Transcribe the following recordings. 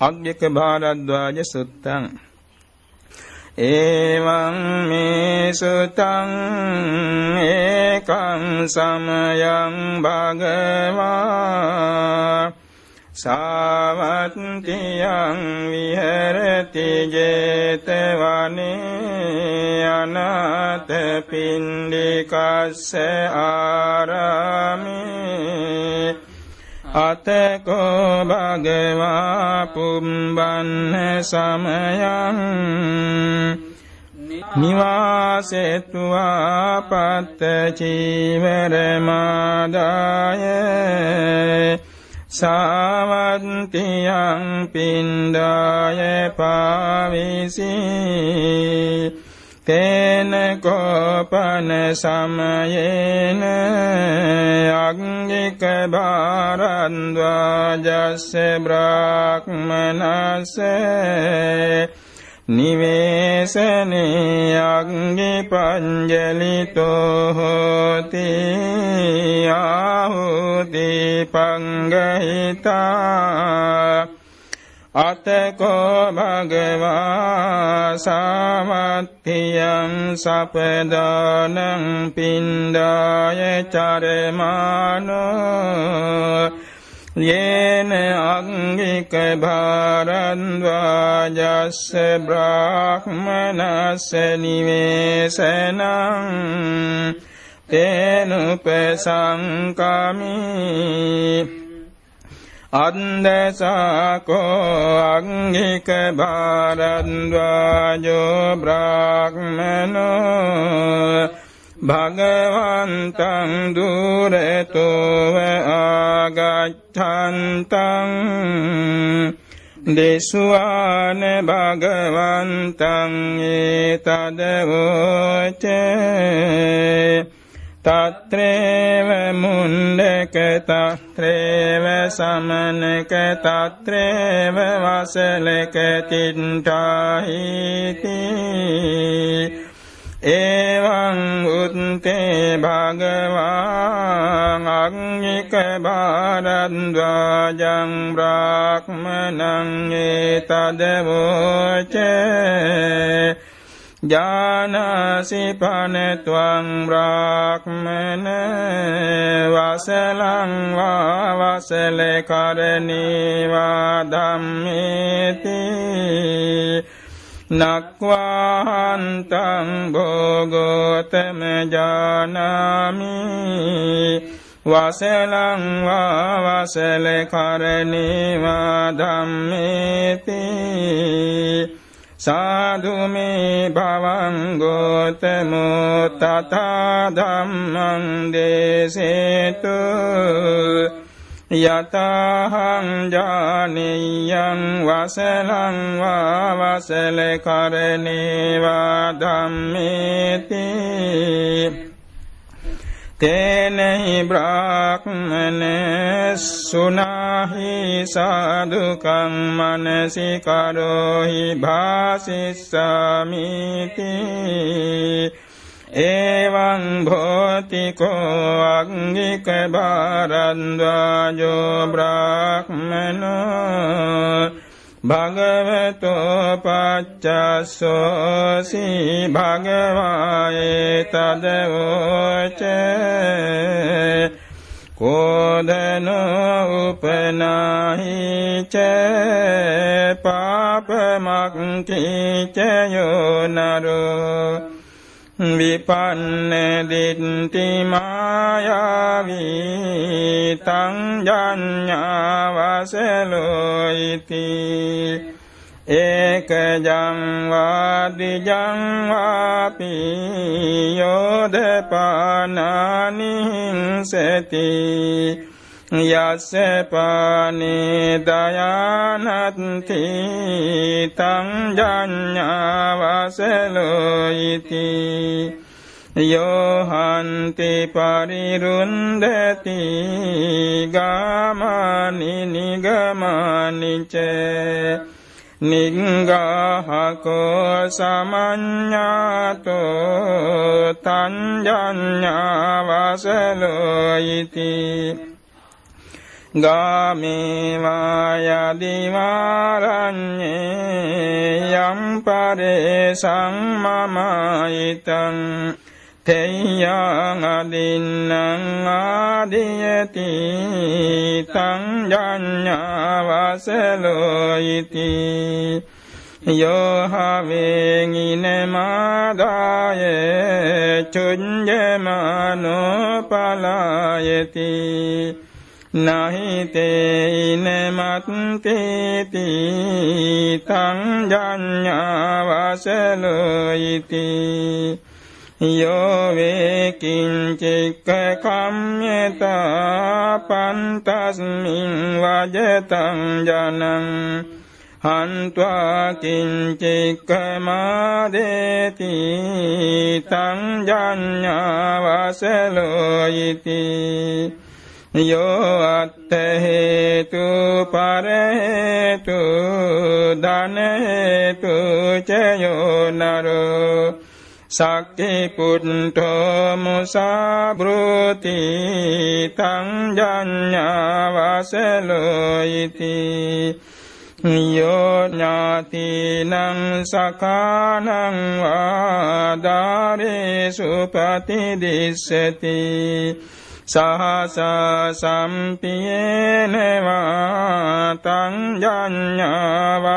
අග්ගික භාරද්වාජ සුත්තං. එවං මේ සුතං ඒකං සමයං භගවා. සාවත්තියං විහෙරති 제තවනේ අනාත පින්ඩිකස්ස ආරාමේ. අතකෝ භගවා පුම්බන්න සමයං නිවාසෙත්වා පත්ත චීවර මාදාය සාවන්තියං පින්ඩාය පාවිසි තේන කෝපන සමයේන අග්ගික භාරන්ද්වාජස්ස බ්‍රාහ්මනස්සේ නිවේසනේ අග්ගි පංජලිතෝ හෝති ආහුති පංගහිතා අතකෝ භගවා සාමත්තියං සපදානං පින්ඩාය චරමානෝ යේන අංගික භාරද්වාජස්ස බ්‍රාහ්මනස්ස නිවේසනං තේනුපසංකමි අන්දසාකෝ අංගික භාරද්වාජෝ බ්‍රාහ්මනෝ භගවන්තං දුරතෝව ආගච්ඡන්තං දේශවාන භගවන්තං ඒතදවෝච තත්‍රේව මුණ්ඩක තත්‍රේව සමනක තත්‍රේව වසලක තින්ටාහිති එවං උත්තේ භගවාං අග්නික භාරද්වාජං බ්‍රාහ්මනං ඒතදවෝච ජානාසි පනත්වං බ්‍රාහ්මන වසලං වා වසල කරණීවා ධම්මේති නක්වාහන්තං භෝගෝතම ජානාමි වසලං වා වසල කරණේවා ධම්මේති සාදුමේ භවං ගෝතමෝ තථා ධම්මං දේසේතු යතහං ජානියං වසලං වා වසල කරණේවා ධම්මේති තේනහි බ්‍රාහ්මන සුනාහි සාදුකං මනසි කරෝහි භාසිස්සාමිති. එවං භෝතිකෝ අංගික භාරද්වාජෝ බ්‍රාහ්මනෝ. භගවතෝ පච්චස්සෝසි භගවායේ තදවෝච කෝදනෝ උපනාහි ච පාපමක්ඛි ච යෝ නරෝ විපන්න දිට්ඨි මායාවී තං ජඤ්ඤාවසලෝ ඉති ඒකජං වාදිජං වාපි යෝදපානානි හිංසති යස්ස පානේ දයානත්ති තං ජඤ්ඤාවසලෝ ඉති යෝහන්ති පරිරුන්දති ගාමානි නිගමානිච නිංගාහකෝ සමඤ්ඤාතෝ තං ජඤ්ඤාවසලෝ ඉති ගාමේවායදිවාරඤ්ඤේ යම් පරේ සම්මමයිතං තෙයං අදින්නං ආදියති තං ජඤ්ඤාවසලෝයිති යෝහවේගිනමාදාය චුඤ්ජමනෝ පලායති නහිතේනමත්තේති තං ජඤ්ඤාවසලෝයිති යෝ වේකින්චික්ක කම්යතා පන්තස්මින් වජතං ජනං හන්त्वा කිංචික්කමාදේති තං ජඤ්ඤාවසලෝයිති යෝ අත්ථ හේතු පරහේතු ධන හේතු චයෝ නරෝ සක්කි පුට්ඨෝ මුසාබ්‍රෝති තං ජඤ්ඤාවසලෝයිති යෝ ඥාතිනං සකානං වාදාරේසු පතිදිස්සති සහස සම්පියේනවා තං ජඤ්ඤාවසලෝයිති.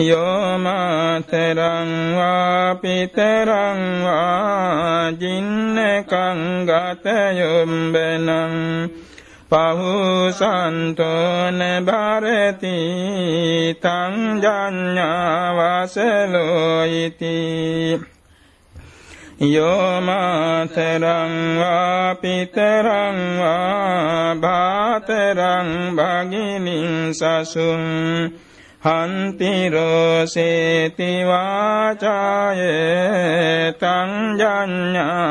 යෝමාතරං වාපිතරං වාජින්නකං ගතයොම්බනං. පහුසන්තෝන භරති තං ජඤ්ඤාවසලෝයිති. යෝමාතරං වාපිතරං වා භාතරං භගිනින් සසුන් හන්තිරෝසේති වාචාය තං ජඤ්ඤාවසලෝයිති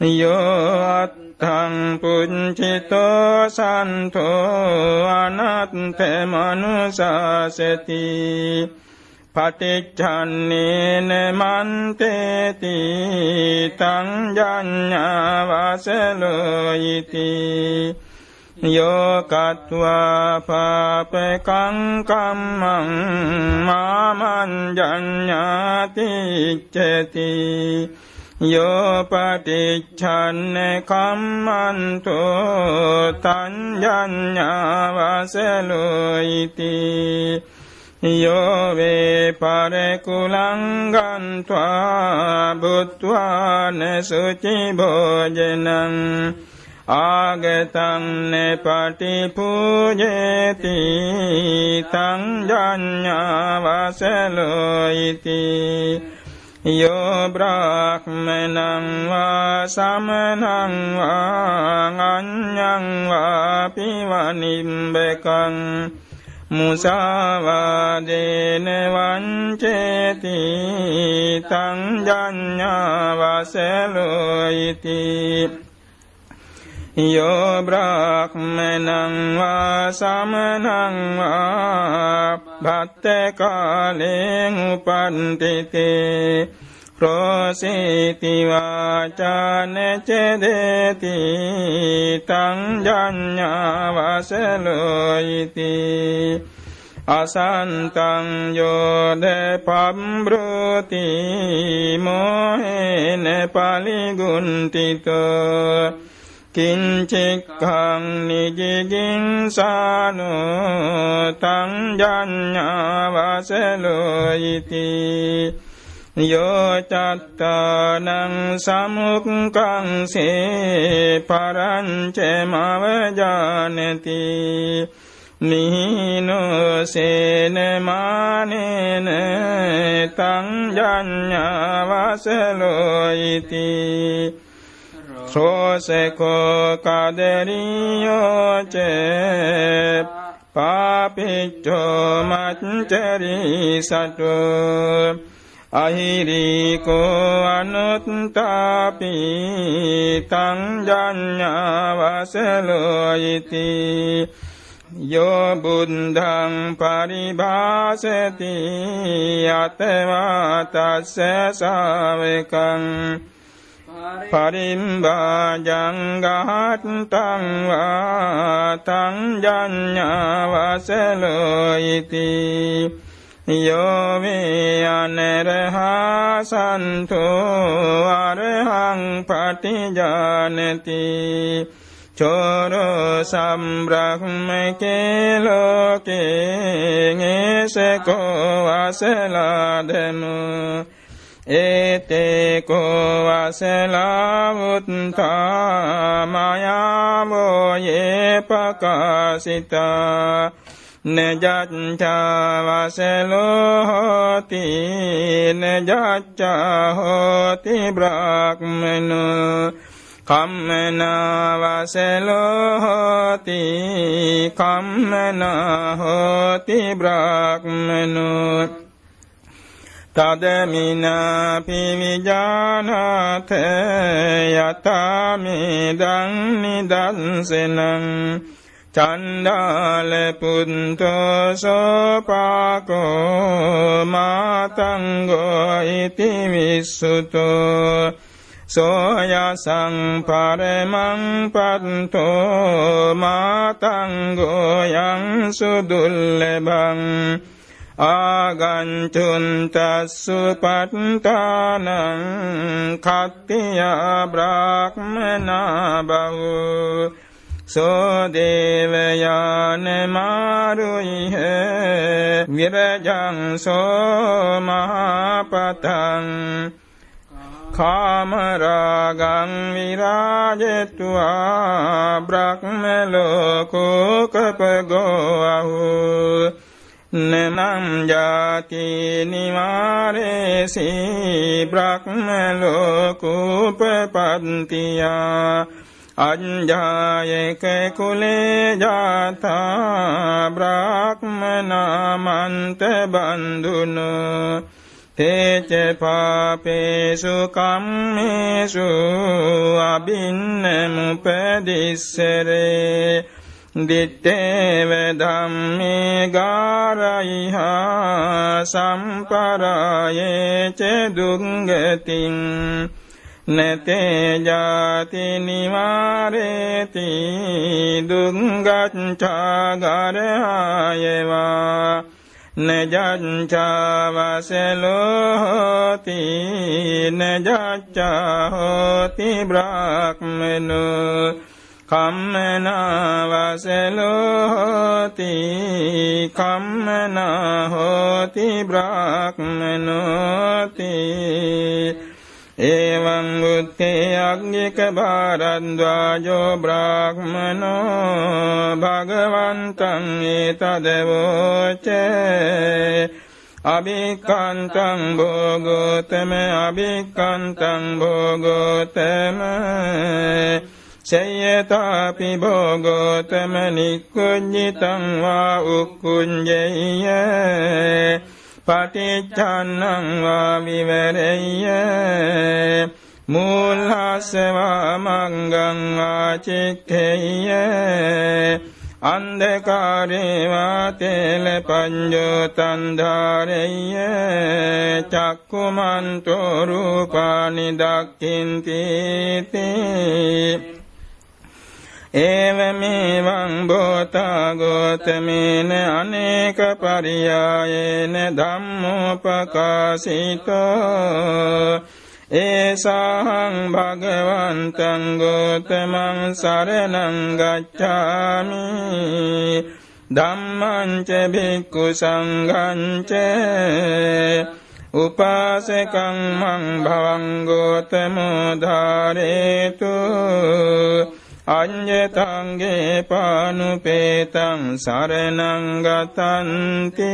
යෝ අත්තං පුංචිතෝ සන්තෝ අනත්ත මනුසාසති පටිච්චන්නේන මන්තේති තං ජඤ්ඤාවසලෝයිති යෝ කତ୍වා පාපකං කම්මං මාමං ජඤ්ඤාති ඉච්ඡති යෝ පටිච්ඡන්න කම්මන්තෝ තංජඤ්ඤාවසලෝයිති යෝ වේ පරකුලං ගන්්වා බුත්වාන සුචි භෝජනං ආගතං පටිපූජේති තං ජඤ්ඤාවසලෝයිති යෝ බ්‍රාහ්මනං වා සමනං වා අඤ්ඤං වා පිවනිම්බකං මුසාවාදේන වංචේති තං ජඤ්ඤාවසලෝයිති. යෝ බ්‍රාහ්මනං වා සමනං වා භත්ත කාලෙන් උපන්තිතේ. රෝසීති වාචාන චදේති තං ජඤ්ඤාවසලෝයිති අසන්තං යෝද පම්බ්‍රෝති මෝහෙන පලිගුන්තිතෝ කිංචික්ඛං නිජිගින් සානෝ තං ජඤ්ඤාවසලෝයිති යෝ චත්තානං සමුක්ඛං සේ පරංච මවජානති නිහිනෝ සේන මානේන තං ජඤ්ඤාවසලෝයිති සෝසකෝ කදරියෝච පාපිච්චෝ මච්චරී සටු අහිරිකෝ අනුත්තාපි තං ජඤ්ඤාවසලෝයිති යෝ බුද්ධං පරිභාසති අතවා තස්ස සාවකං පරිම්බාජං ගහත්තං වාතං ජඤ්ඤවසලෝ ඉති යෝ මේ අනරහා සන්තෝ අරහං පටිජානති චෝරෝ සම්බ්‍රහ්මකේ ලෝකේ ඒසකෝ වසලාදමු ඒතේ කෝ වසලාවුත්තා මයාමෝ යේ පකාසිතා නජච්චා වසලෝ හෝති නජච්චා හෝති බ්‍රාහ්මනෝ. කම්මනාවසලෝ හෝති කම්මනා හෝති බ්‍රාහ්මනෝ. තදමිනා පිවිජානාත යතාමේදං නිදන්සනං චණ්ඩාල පුන්තෝ සෝපාකෝ මාතංගෝ ඉති විස්සුතෝ සෝයසං පරමං පත්තෝ මාතංගෝ යං සුදුල්ලබං ආගංචුන්තස්සු පට්ඨානං කත්තිය බ්‍රාහ්මනා බවෝ සෝ දේවයාන මාරුයිහ විරජං සෝ මහපතං කාමරාගං විරාජෙත්වා බ්‍රහ්ම ලෝකෝකපගෝ අහෝ නනම් ජාති නිවාරේසි බ්‍රහ්ම ලෝකෝපපන්තියා අඤ්ජායක කුලේ ජාතා බ්‍රාහ්මනාමන්ත බන්දුනෝ තේච පාපේසු කම්මේසු අබින්නමුපදිස්සරේ දිත්තේව ධම්මේ ගාරයිහා සම්පරායේ ච දුංගතින් නතේ ජාති නිවාරේති දුංගච්ඡාගරහයවා නජච්ඡාවසලෝති නජච්ඡාහෝති බ්‍රාහ්මනෝ කම්මනාවසලෝති කම්මනාහෝති බ්‍රාහ්මනෝති. එවං උත්තේ අග්නික භාරද්වාජෝ බ්‍රාහ්මනෝ භගවන්තං ඒතදවෝච අභික්කන්තං භෝගෝතම අභික්කන්තං භෝගෝතම සේයතාපි භෝගෝතම නික්කුඤ්ඤිතං වා උක්කුඤ්ජේය। පටිච්චන්නං වා විවරෙය්‍ය මූල්හස්සවා මංගං වාචික්ඛෙය්‍ය අන්ධකාරේවා තේල පඤ්ඤෝ තන්ධාරෙය්‍ය චක්කුමන්තෝ රූපානි දක්ඛින්ති තේ ඒවමේවං බෝතා ගෝතමේන අනේක පරියායේන ධම්මෝපකාශිතෝ ඒසාහං භගවන්තං ගෝතමං සරණං ගච්ඡාමි ධම්මං ච භික්ඛු සංඝං ච උපාසකං මං භවං ගෝතමෝ ධාරේතු අඤ්ඤතංගේ පානුපේතං සරණං ගතන්ති।